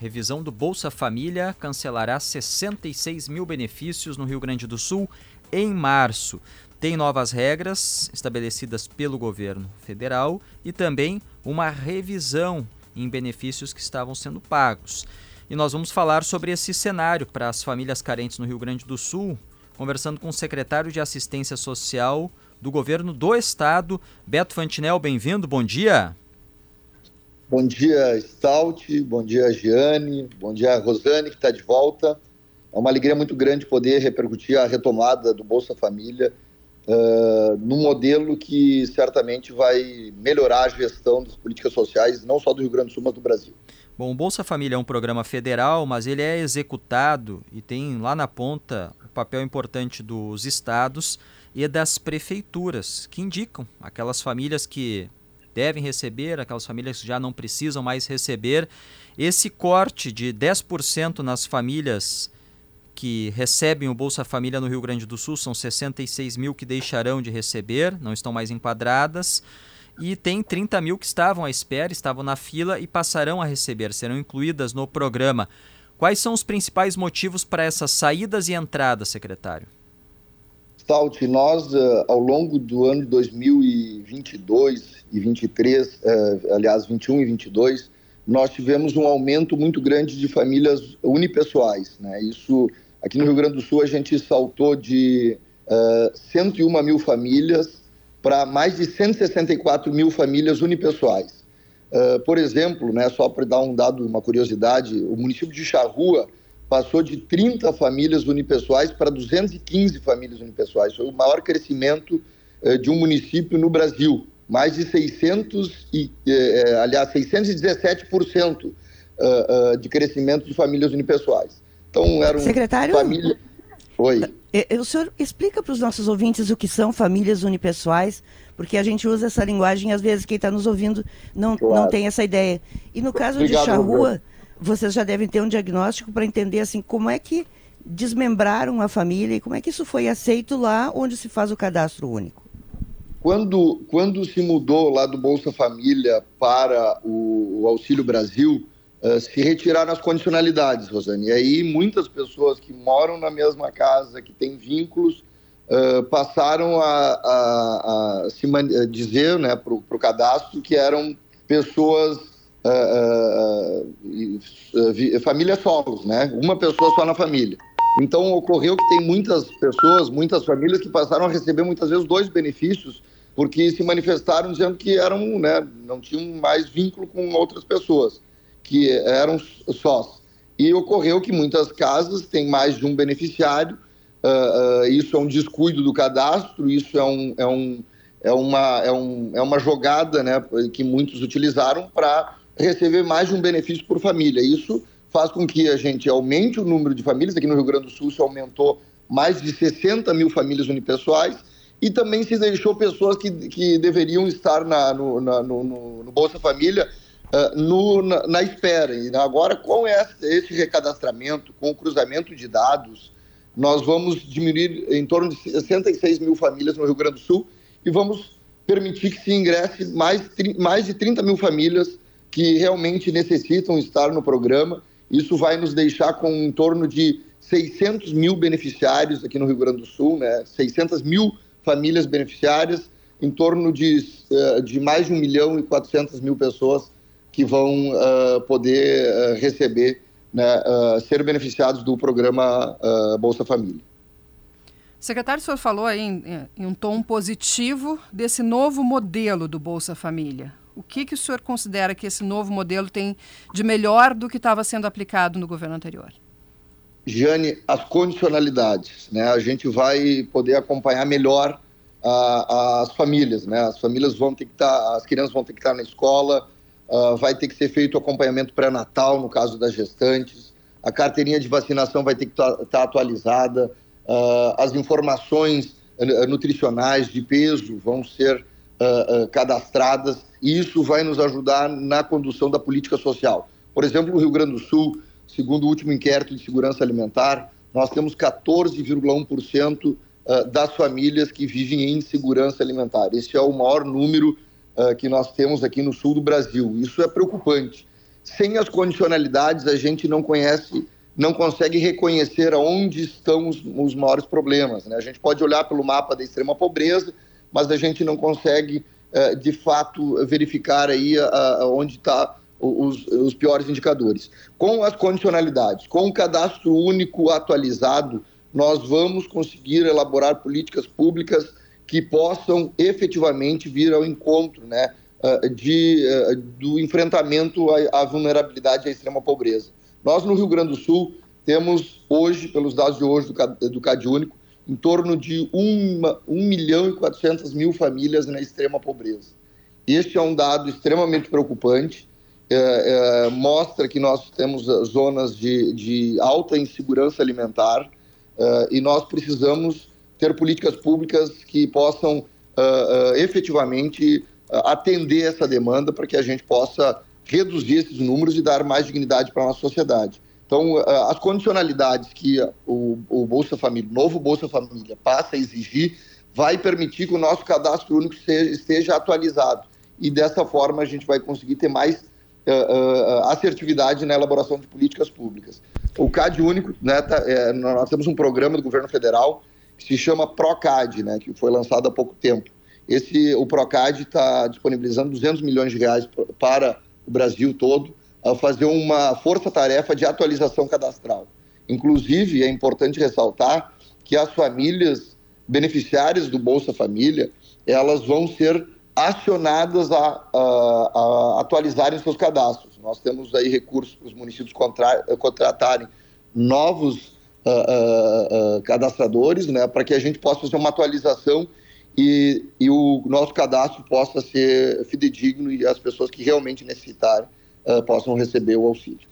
Revisão do Bolsa Família cancelará 66 mil benefícios no Rio Grande do Sul em março. Tem novas regras estabelecidas pelo governo federal e também uma revisão em benefícios que estavam sendo pagos. E nós vamos falar sobre esse cenário para as famílias carentes no Rio Grande do Sul, conversando com o secretário de Assistência Social do governo do estado, Beto Fantinel. Bem-vindo, bom dia. Bom dia, Stout, bom dia, Giane, bom dia, Rosane, que está de volta. É uma alegria muito grande poder repercutir a retomada do Bolsa Família uh, num modelo que certamente vai melhorar a gestão das políticas sociais, não só do Rio Grande do Sul, mas do Brasil. Bom, o Bolsa Família é um programa federal, mas ele é executado e tem lá na ponta o papel importante dos estados e das prefeituras, que indicam aquelas famílias que devem receber, aquelas famílias que já não precisam mais receber. Esse corte de 10% nas famílias que recebem o Bolsa Família no Rio Grande do Sul, são 66 mil que deixarão de receber, não estão mais enquadradas. E tem 30 mil que estavam à espera, estavam na fila e passarão a receber, serão incluídas no programa. Quais são os principais motivos para essas saídas e entradas, secretário? Stout, nós, uh, ao longo do ano de 2022 e 23, uh, eh, aliás, 21 e 22, nós tivemos um aumento muito grande de famílias unipessoais. Né? Isso, aqui no Rio Grande do Sul, a gente saltou de uh, eh, 101 mil famílias para mais de 164 mil famílias unipessoais. Uh, por exemplo, né, só para dar um dado, uma curiosidade, o município de Charrua passou de 30 famílias unipessoais para 215 famílias unipessoais. Foi o maior crescimento eh, de um município no Brasil. Mais de 600 e, eh, eh aliás, 617% uh, uh, de crescimento de famílias unipessoais. Então, eram Secretário? famílias... Oi. O senhor explica para os nossos ouvintes o que são famílias unipessoais, porque a gente usa essa linguagem e às vezes quem está nos ouvindo não, claro. não tem essa ideia. E no caso Obrigado, de Charrua, vocês já devem ter um diagnóstico para entender assim como é que desmembraram a família e como é que isso foi aceito lá onde se faz o cadastro único. Quando, quando se mudou lá do Bolsa Família para o, o Auxílio Brasil, uh, se retiraram as condicionalidades, Rosane. E aí muitas pessoas que moram na mesma casa, que têm vínculos, uh, passaram a, a, a se dizer né, para o cadastro que eram pessoas uh, uh, famílias solos, né? Uma pessoa só na família. Então ocorreu que tem muitas pessoas, muitas famílias que passaram a receber muitas vezes dois benefícios porque se manifestaram dizendo que eram, né, não tinham mais vínculo com outras pessoas, que eram sós. E ocorreu que muitas casas têm mais de um beneficiário. Uh, uh, isso é um descuido do cadastro. Isso é um, é um é uma, é, um, é uma jogada né, que muitos utilizaram para receber mais de um benefício por família. Isso faz com que a gente aumente o número de famílias. Aqui no Rio Grande do Sul se aumentou mais de 60 mil famílias unipessoais e também se deixou pessoas que, que deveriam estar na, no, na, no, no, Bolsa Família uh, no, na, na, espera. E agora, com esse, recadastramento, com o cruzamento de dados, nós vamos diminuir em torno de 66 mil famílias no Rio Grande do Sul e vamos permitir que se ingresse mais, mais de 30 mil famílias que realmente necessitam estar no programa. Isso vai nos deixar com em torno de 600 mil beneficiários aqui no Rio Grande do Sul, né? 600 mil famílias beneficiárias, em torno de, eh, de mais de 1 milhão e 400 mil pessoas que vão uh, poder uh, receber, né, uh, ser beneficiados do programa Bolsa Família. Secretário, o senhor falou aí em, em um tom positivo desse novo modelo do Bolsa Família. O que, que o senhor considera que esse novo modelo tem de melhor do que estava sendo aplicado no governo anterior? Jane, as condicionalidades, né? A gente vai poder acompanhar melhor as famílias, né? As famílias vão ter que estar, tá, as crianças vão ter que estar na escola, uh, vai ter que ser feito acompanhamento pré-natal no caso das gestantes, a carteirinha de vacinação vai ter que estar tá, tá atualizada, uh, as informações nutricionais de peso vão ser cadastradas e isso vai nos ajudar na condução da política social. Por exemplo, no Rio Grande do Sul, segundo o último inquérito de segurança alimentar, nós temos 14,1% ah, das famílias que vivem em insegurança alimentar. Esse é o maior número uh, que nós temos aqui no sul do Brasil. Isso é preocupante. sem as condicionalidades a gente não conhece, não consegue reconhecer aonde estão os, os maiores problemas. Né? A gente pode olhar pelo mapa da extrema pobreza, mas a gente não consegue uh, de fato verificar aí onde está os, os, piores indicadores. Com as condicionalidades, com o cadastro único atualizado, nós vamos conseguir elaborar políticas públicas que possam efetivamente vir ao encontro né, de, do enfrentamento à, à vulnerabilidade e à extrema pobreza. Nós, no Rio Grande do Sul, temos hoje, pelos dados de hoje do, do CAD Único, em torno de 1, 1 milhão e 400 mil famílias na extrema pobreza. Este é um dado extremamente preocupante, é, é, mostra que nós temos zonas de, de alta insegurança alimentar é, e nós precisamos ter políticas públicas que possam uh, efetivamente atender essa demanda para que a gente possa reduzir esses números e dar mais dignidade para a nossa sociedade. Então, as condicionalidades que o, o Bolsa Família, o novo Bolsa Família, passa a exigir, vai permitir que o nosso cadastro único seja, esteja atualizado. E dessa forma a gente vai conseguir ter mais assertividade na elaboração de políticas públicas. O CAD único, né, tá, é, nós temos um programa do governo federal que se chama Procad, né, que foi lançado há pouco tempo. Esse, o Procad está disponibilizando 200 milhões de reais para o Brasil todo fazer uma força-tarefa de atualização cadastral. Inclusive, é importante ressaltar que as famílias beneficiárias do Bolsa Família, elas vão ser acionadas a, a, a atualizarem seus cadastros. Nós temos aí recursos para os municípios contra, contratarem novos uh, uh, cadastradores, né, para que a gente possa fazer uma atualização e, e, o nosso cadastro possa ser fidedigno e as pessoas que realmente necessitarem possam receber o auxílio.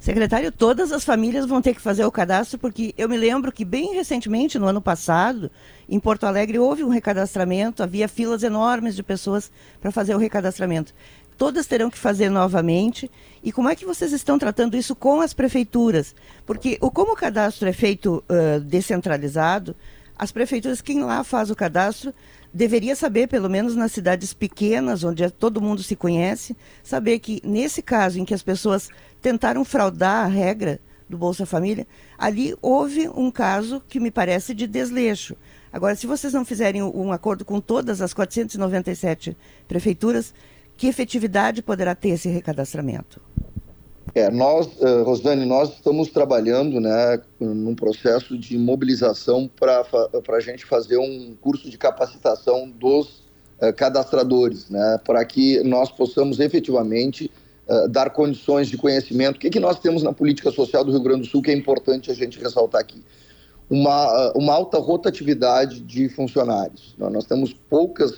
Secretário, todas as famílias vão ter que fazer o cadastro, porque eu me lembro que bem recentemente, no ano passado, em Porto Alegre, houve um recadastramento, havia filas enormes de pessoas para fazer o recadastramento todas terão que fazer novamente. E como é que vocês estão tratando isso com as prefeituras? Porque o, como o cadastro é feito uh, descentralizado, as prefeituras, quem lá faz o cadastro, deveria saber, pelo menos nas cidades pequenas, onde é, todo mundo se conhece, saber que nesse caso em que as pessoas tentaram fraudar a regra do Bolsa Família, ali houve um caso que me parece de desleixo. Agora, se vocês não fizerem um acordo com todas as 497 prefeituras, que efetividade poderá ter esse recadastramento? É, nós, uh, Rosane, nós estamos trabalhando né, num processo de mobilização para a gente fazer um curso de capacitação dos uh, cadastradores, né, para que nós possamos efetivamente uh, dar condições de conhecimento. O que, que nós temos na política social do Rio Grande do Sul que é importante a gente ressaltar aqui? Uma, uma alta rotatividade de funcionários. Nós temos poucas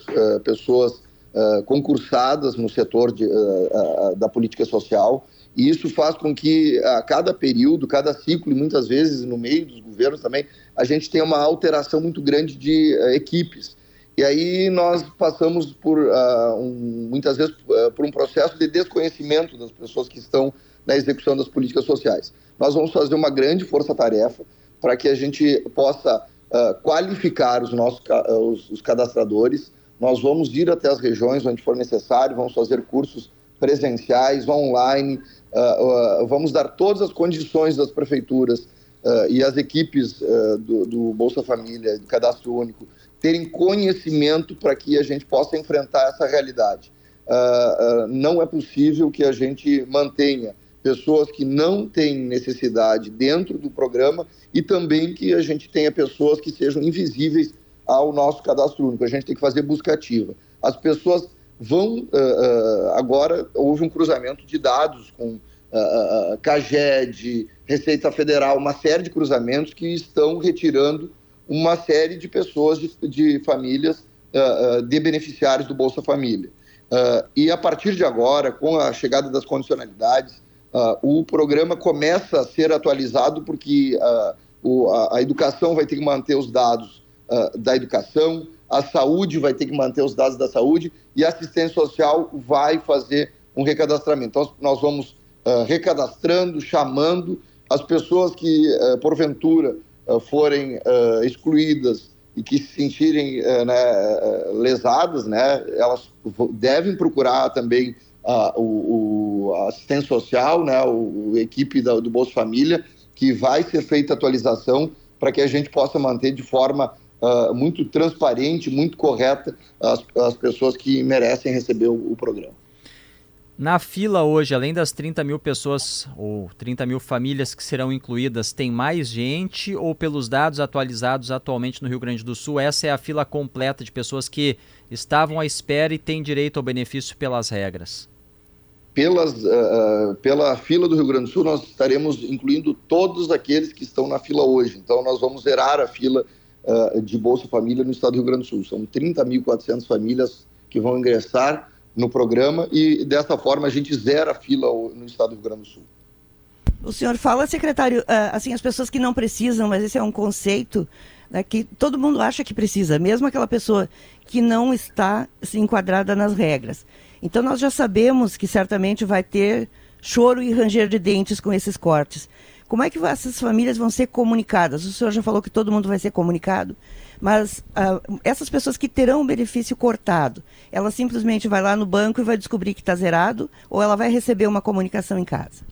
pessoas uh, concursadas no setor de, uh, uh, da política social, e isso faz com que a cada período, cada ciclo, e muitas vezes no meio dos governos também, a gente tenha uma alteração muito grande de equipes. E aí nós passamos por, um, muitas vezes, por um processo de desconhecimento das pessoas que estão na execução das políticas sociais. Nós vamos fazer uma grande força-tarefa para que a gente possa qualificar os nossos os, os cadastradores, nós vamos ir até as regiões onde for necessário, vamos fazer cursos presenciais, online, uh, uh, vamos dar todas as condições das prefeituras uh, e as equipes do, do, Bolsa Família, do Cadastro Único, terem conhecimento para que a gente possa enfrentar essa realidade. não é possível que a gente mantenha pessoas que não têm necessidade dentro do programa e também que a gente tenha pessoas que sejam invisíveis ao nosso cadastro único. A gente tem que fazer busca ativa. As pessoas vão. Uh, uh, agora, houve um cruzamento de dados com uh, CAGED, Receita Federal, uma série de cruzamentos que estão retirando uma série de pessoas, de, de famílias, de beneficiários do Bolsa Família. e a partir de agora, com a chegada das condicionalidades, o programa começa a ser atualizado porque o, a, a educação vai ter que manter os dados uh, da educação, a saúde vai ter que manter os dados da saúde e a assistência social vai fazer um recadastramento. Então, nós vamos uh, recadastrando, chamando as pessoas que, uh, porventura, forem excluídas e que se sentirem né, lesadas, né, elas devem procurar também a, o, assistência social, né, o, a equipe da, do Bolsa Família, que vai ser feita atualização para que a gente possa manter de forma uh, muito transparente, muito correta as, as pessoas que merecem receber o, o programa. Na fila hoje, além das 30 mil pessoas ou 30 mil famílias que serão incluídas, tem mais gente ou pelos dados atualizados atualmente no Rio Grande do Sul, essa é a fila completa de pessoas que estavam à espera e têm direito ao benefício pelas regras? Pelas, uh, pela fila do Rio Grande do Sul, nós estaremos incluindo todos aqueles que estão na fila hoje. Então, nós vamos zerar a fila uh, de Bolsa Família no estado do Rio Grande do Sul. São 30.400 famílias que vão ingressar no programa e dessa forma a gente zera a fila no estado do Rio Grande do Sul. O senhor fala, secretário, ah, assim, as pessoas que não precisam, mas esse é um conceito né, que todo mundo acha que precisa, mesmo aquela pessoa que não está assim, enquadrada nas regras. Então nós já sabemos que certamente vai ter choro e ranger de dentes com esses cortes. Como é que essas famílias vão ser comunicadas? O senhor já falou que todo mundo vai ser comunicado, mas uh, essas pessoas que terão o benefício cortado, ela simplesmente vai lá no banco e vai descobrir que está zerado, ou ela vai receber uma comunicação em casa?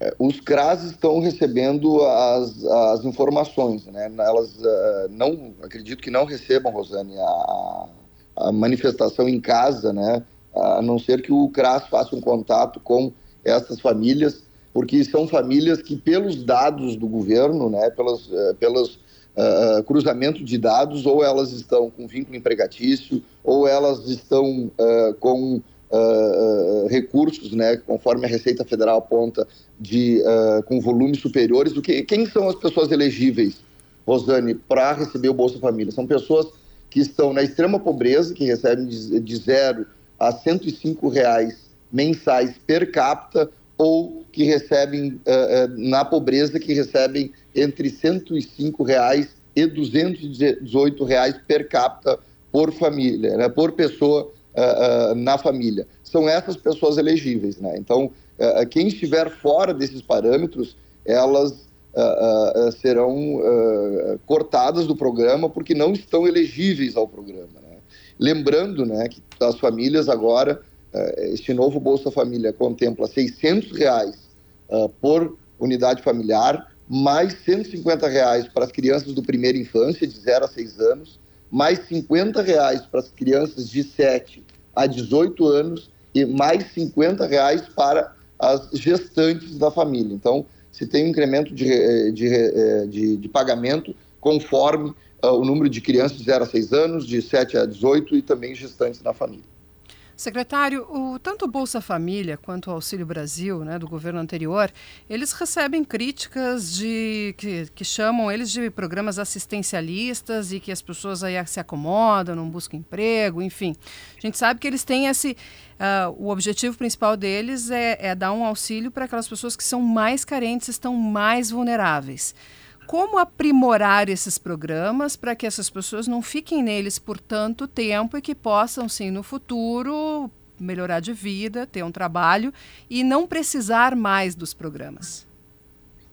É, os CRAS estão recebendo as, as informações, né? Elas uh, não, acredito que não recebam, Rosane, a, a manifestação em casa, né? A não ser que o CRAS faça um contato com essas famílias porque são famílias que, pelos dados do governo, né, pelos, uh, pelos uh, cruzamento de dados, ou elas estão com vínculo empregatício, ou elas estão uh, com recursos, né, conforme a Receita Federal aponta, de, com volumes superiores do que. Quem são as pessoas elegíveis, Rosane, para receber o Bolsa Família? São pessoas que estão na extrema pobreza, que recebem de, de zero a 105 reais mensais per capita ou que recebem, uh, uh, na pobreza, que recebem entre 105 reais e 218 reais per capita por família, né, por pessoa uh, na família. São essas pessoas elegíveis. Né? Então, quem estiver fora desses parâmetros, elas serão cortadas do programa porque não estão elegíveis ao programa. Né? Lembrando né, que as famílias agora este novo Bolsa Família contempla 600 reais uh, por unidade familiar, mais 150 reais para as crianças do primeira infância, de 0 a 6 anos, mais 50 reais para as crianças de 7 a 18 anos e mais 50 reais para as gestantes da família. Então, se tem um incremento de, eh, de, de, de pagamento conforme uh, o número de crianças de 0 a 6 anos, de 7 a 18 e também gestantes na família. Secretário, o, tanto o Bolsa Família quanto o Auxílio Brasil, né, do governo anterior, eles recebem críticas de que, que chamam eles de programas assistencialistas e que as pessoas aí se acomodam, não buscam emprego, enfim. A gente sabe que eles têm esse. Uh, o objetivo principal deles é, é dar um auxílio para aquelas pessoas que são mais carentes, estão mais vulneráveis como aprimorar esses programas para que essas pessoas não fiquem neles por tanto tempo e que possam, sim, no futuro melhorar de vida, ter um trabalho e não precisar mais dos programas?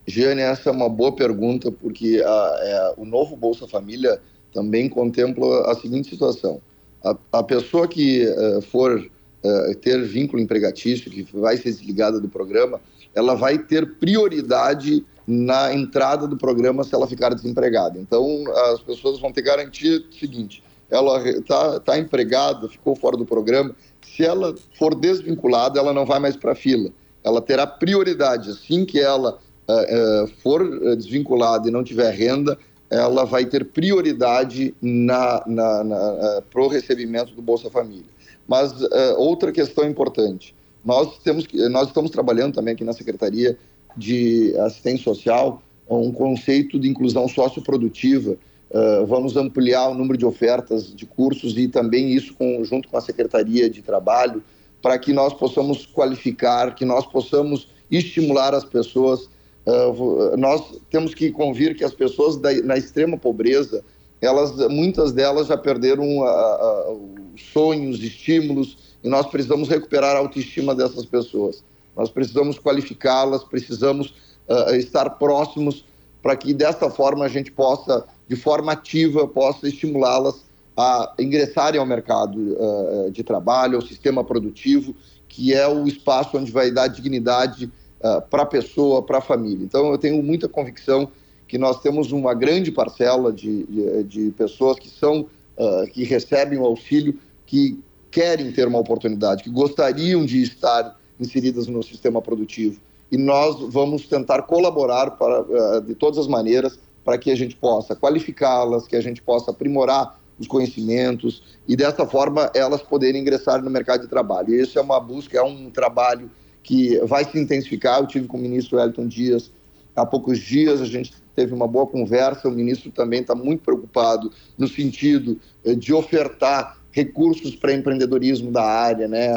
Giane, essa é uma boa pergunta, porque a, é, o novo Bolsa Família também contempla a seguinte situação. A, a pessoa que uh, for uh, ter vínculo empregatício, que vai ser desligada do programa, ela vai ter prioridade na entrada do programa se ela ficar desempregada. Então, as pessoas vão ter garantia seguinte: ela está tá empregada, ficou fora do programa. Se ela for desvinculada, ela não vai mais para a fila. Ela terá prioridade. Assim que ela uh, uh, for desvinculada e não tiver renda, ela vai ter prioridade na, na, na uh, para o recebimento do Bolsa Família. Mas outra questão importante: nós, temos, nós estamos trabalhando também aqui na Secretaria de assistência social, um conceito de inclusão socioprodutiva. Uh, vamos ampliar o número de ofertas de cursos e também isso com, junto com a Secretaria de Trabalho, para que nós possamos qualificar, que nós possamos estimular as pessoas. Uh, nós temos que convir que as pessoas da, na extrema pobreza, elas, muitas delas já perderam uh, sonhos, estímulos, e nós precisamos recuperar a autoestima dessas pessoas. Nós precisamos qualificá-las, precisamos uh, estar próximos para que desta forma a gente possa, de forma ativa, possa estimulá-las a ingressarem ao mercado uh, de trabalho, ao sistema produtivo que é o espaço onde vai dar dignidade uh, para a pessoa, para a família. Então, eu tenho muita convicção que nós temos uma grande parcela de, de, de pessoas que são uh, que recebem o auxílio, que querem ter uma oportunidade, que gostariam de estar inseridas no sistema produtivo. E nós vamos tentar colaborar para, uh, de todas as maneiras para que a gente possa qualificá-las, que a gente possa aprimorar os conhecimentos e dessa forma elas poderem ingressar no mercado de trabalho. E isso é uma busca, é um trabalho que vai se intensificar. Eu tive com o ministro Elton Dias há poucos dias, a gente teve uma boa conversa. O ministro também está muito preocupado no sentido eh, de ofertar recursos para empreendedorismo da área, né?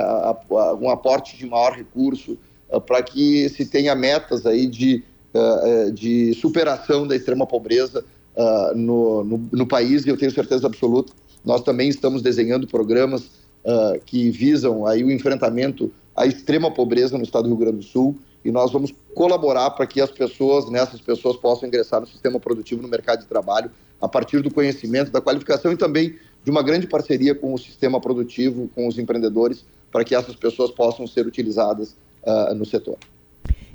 um aporte de maior recurso eh, para que se tenha metas aí de, eh, de superação da extrema pobreza no, no, no país. E eu tenho certeza absoluta, nós também estamos desenhando programas que visam aí o enfrentamento à extrema pobreza no estado do Rio Grande do Sul e nós vamos colaborar para que as pessoas, nessas pessoas, possam ingressar no sistema produtivo, no mercado de trabalho, a partir do conhecimento, da qualificação e também de uma grande parceria com o sistema produtivo, com os empreendedores, para que essas pessoas possam ser utilizadas uh, no setor.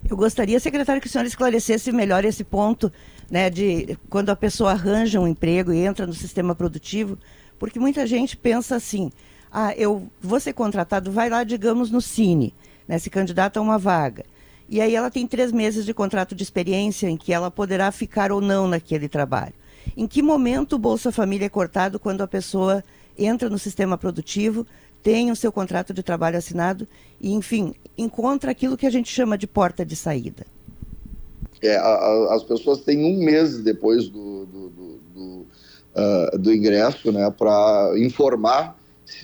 Eu gostaria, secretário, que o senhor esclarecesse melhor esse ponto, né, de quando a pessoa arranja um emprego e entra no sistema produtivo, porque muita gente pensa assim: ah, eu vou ser contratado, vai lá, digamos, no Cine, né, se candidata a uma vaga. E aí ela tem três meses de contrato de experiência em que ela poderá ficar ou não naquele trabalho. Em que momento o Bolsa Família é cortado quando a pessoa entra no sistema produtivo, tem o seu contrato de trabalho assinado e, enfim, encontra aquilo que a gente chama de porta de saída? É, a, a, as pessoas têm um mês depois do, do, do, do, uh, do ingresso né, para informar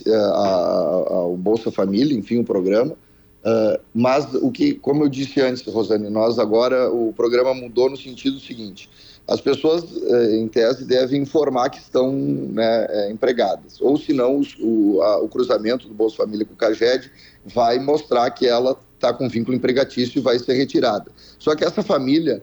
uh, o Bolsa Família, enfim, o programa, Uh, mas o que, como eu disse antes, Rosane, nós agora o programa mudou no sentido seguinte: as pessoas, uh, em tese, devem informar que estão né, é, empregadas, ou se não, o, a, o, cruzamento do Bolsa Família com o CAGED vai mostrar que ela está com vínculo empregatício e vai ser retirada. Só que essa família,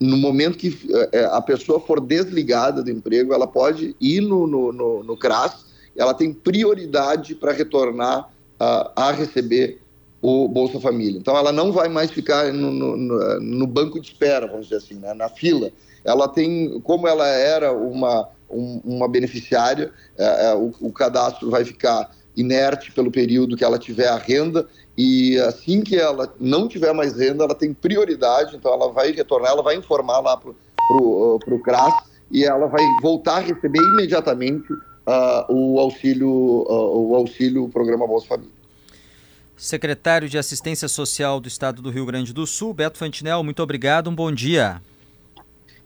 no momento que uh, a pessoa for desligada do emprego, ela pode ir no, no, no, no CRAS, ela tem prioridade para retornar a receber o Bolsa Família. Então, ela não vai mais ficar no, no, no banco de espera, vamos dizer assim, né? na fila. Ela tem, como ela era uma, um, uma beneficiária, é, é, o, o cadastro vai ficar inerte pelo período que ela tiver a renda e assim que ela não tiver mais renda, ela tem prioridade, então ela vai retornar, ela vai informar lá para o CRAS e ela vai voltar a receber imediatamente uh, o auxílio, uh, o auxílio Programa Bolsa Família. Secretário de Assistência Social do Estado do Rio Grande do Sul, Beto Fantinel, muito obrigado, um bom dia.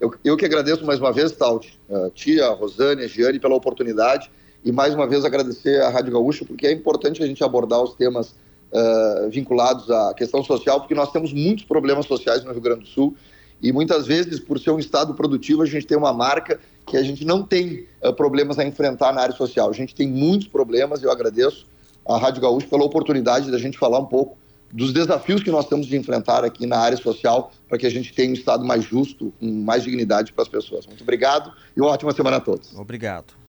Eu, eu que agradeço mais uma vez, Taut, a tia, Rosane, Giane, pela oportunidade e mais uma vez agradecer à Rádio Gaúcha, porque é importante a gente abordar os temas uh, vinculados à questão social, porque nós temos muitos problemas sociais no Rio Grande do Sul e muitas vezes, por ser um estado produtivo, a gente tem uma marca que a gente não tem uh, problemas a enfrentar na área social. A gente tem muitos problemas, eu agradeço a Rádio Gaúcho pela oportunidade da gente falar um pouco dos desafios que nós temos de enfrentar aqui na área social para que a gente tenha um Estado mais justo, com mais dignidade para as pessoas. Muito obrigado e uma ótima semana a todos. Obrigado.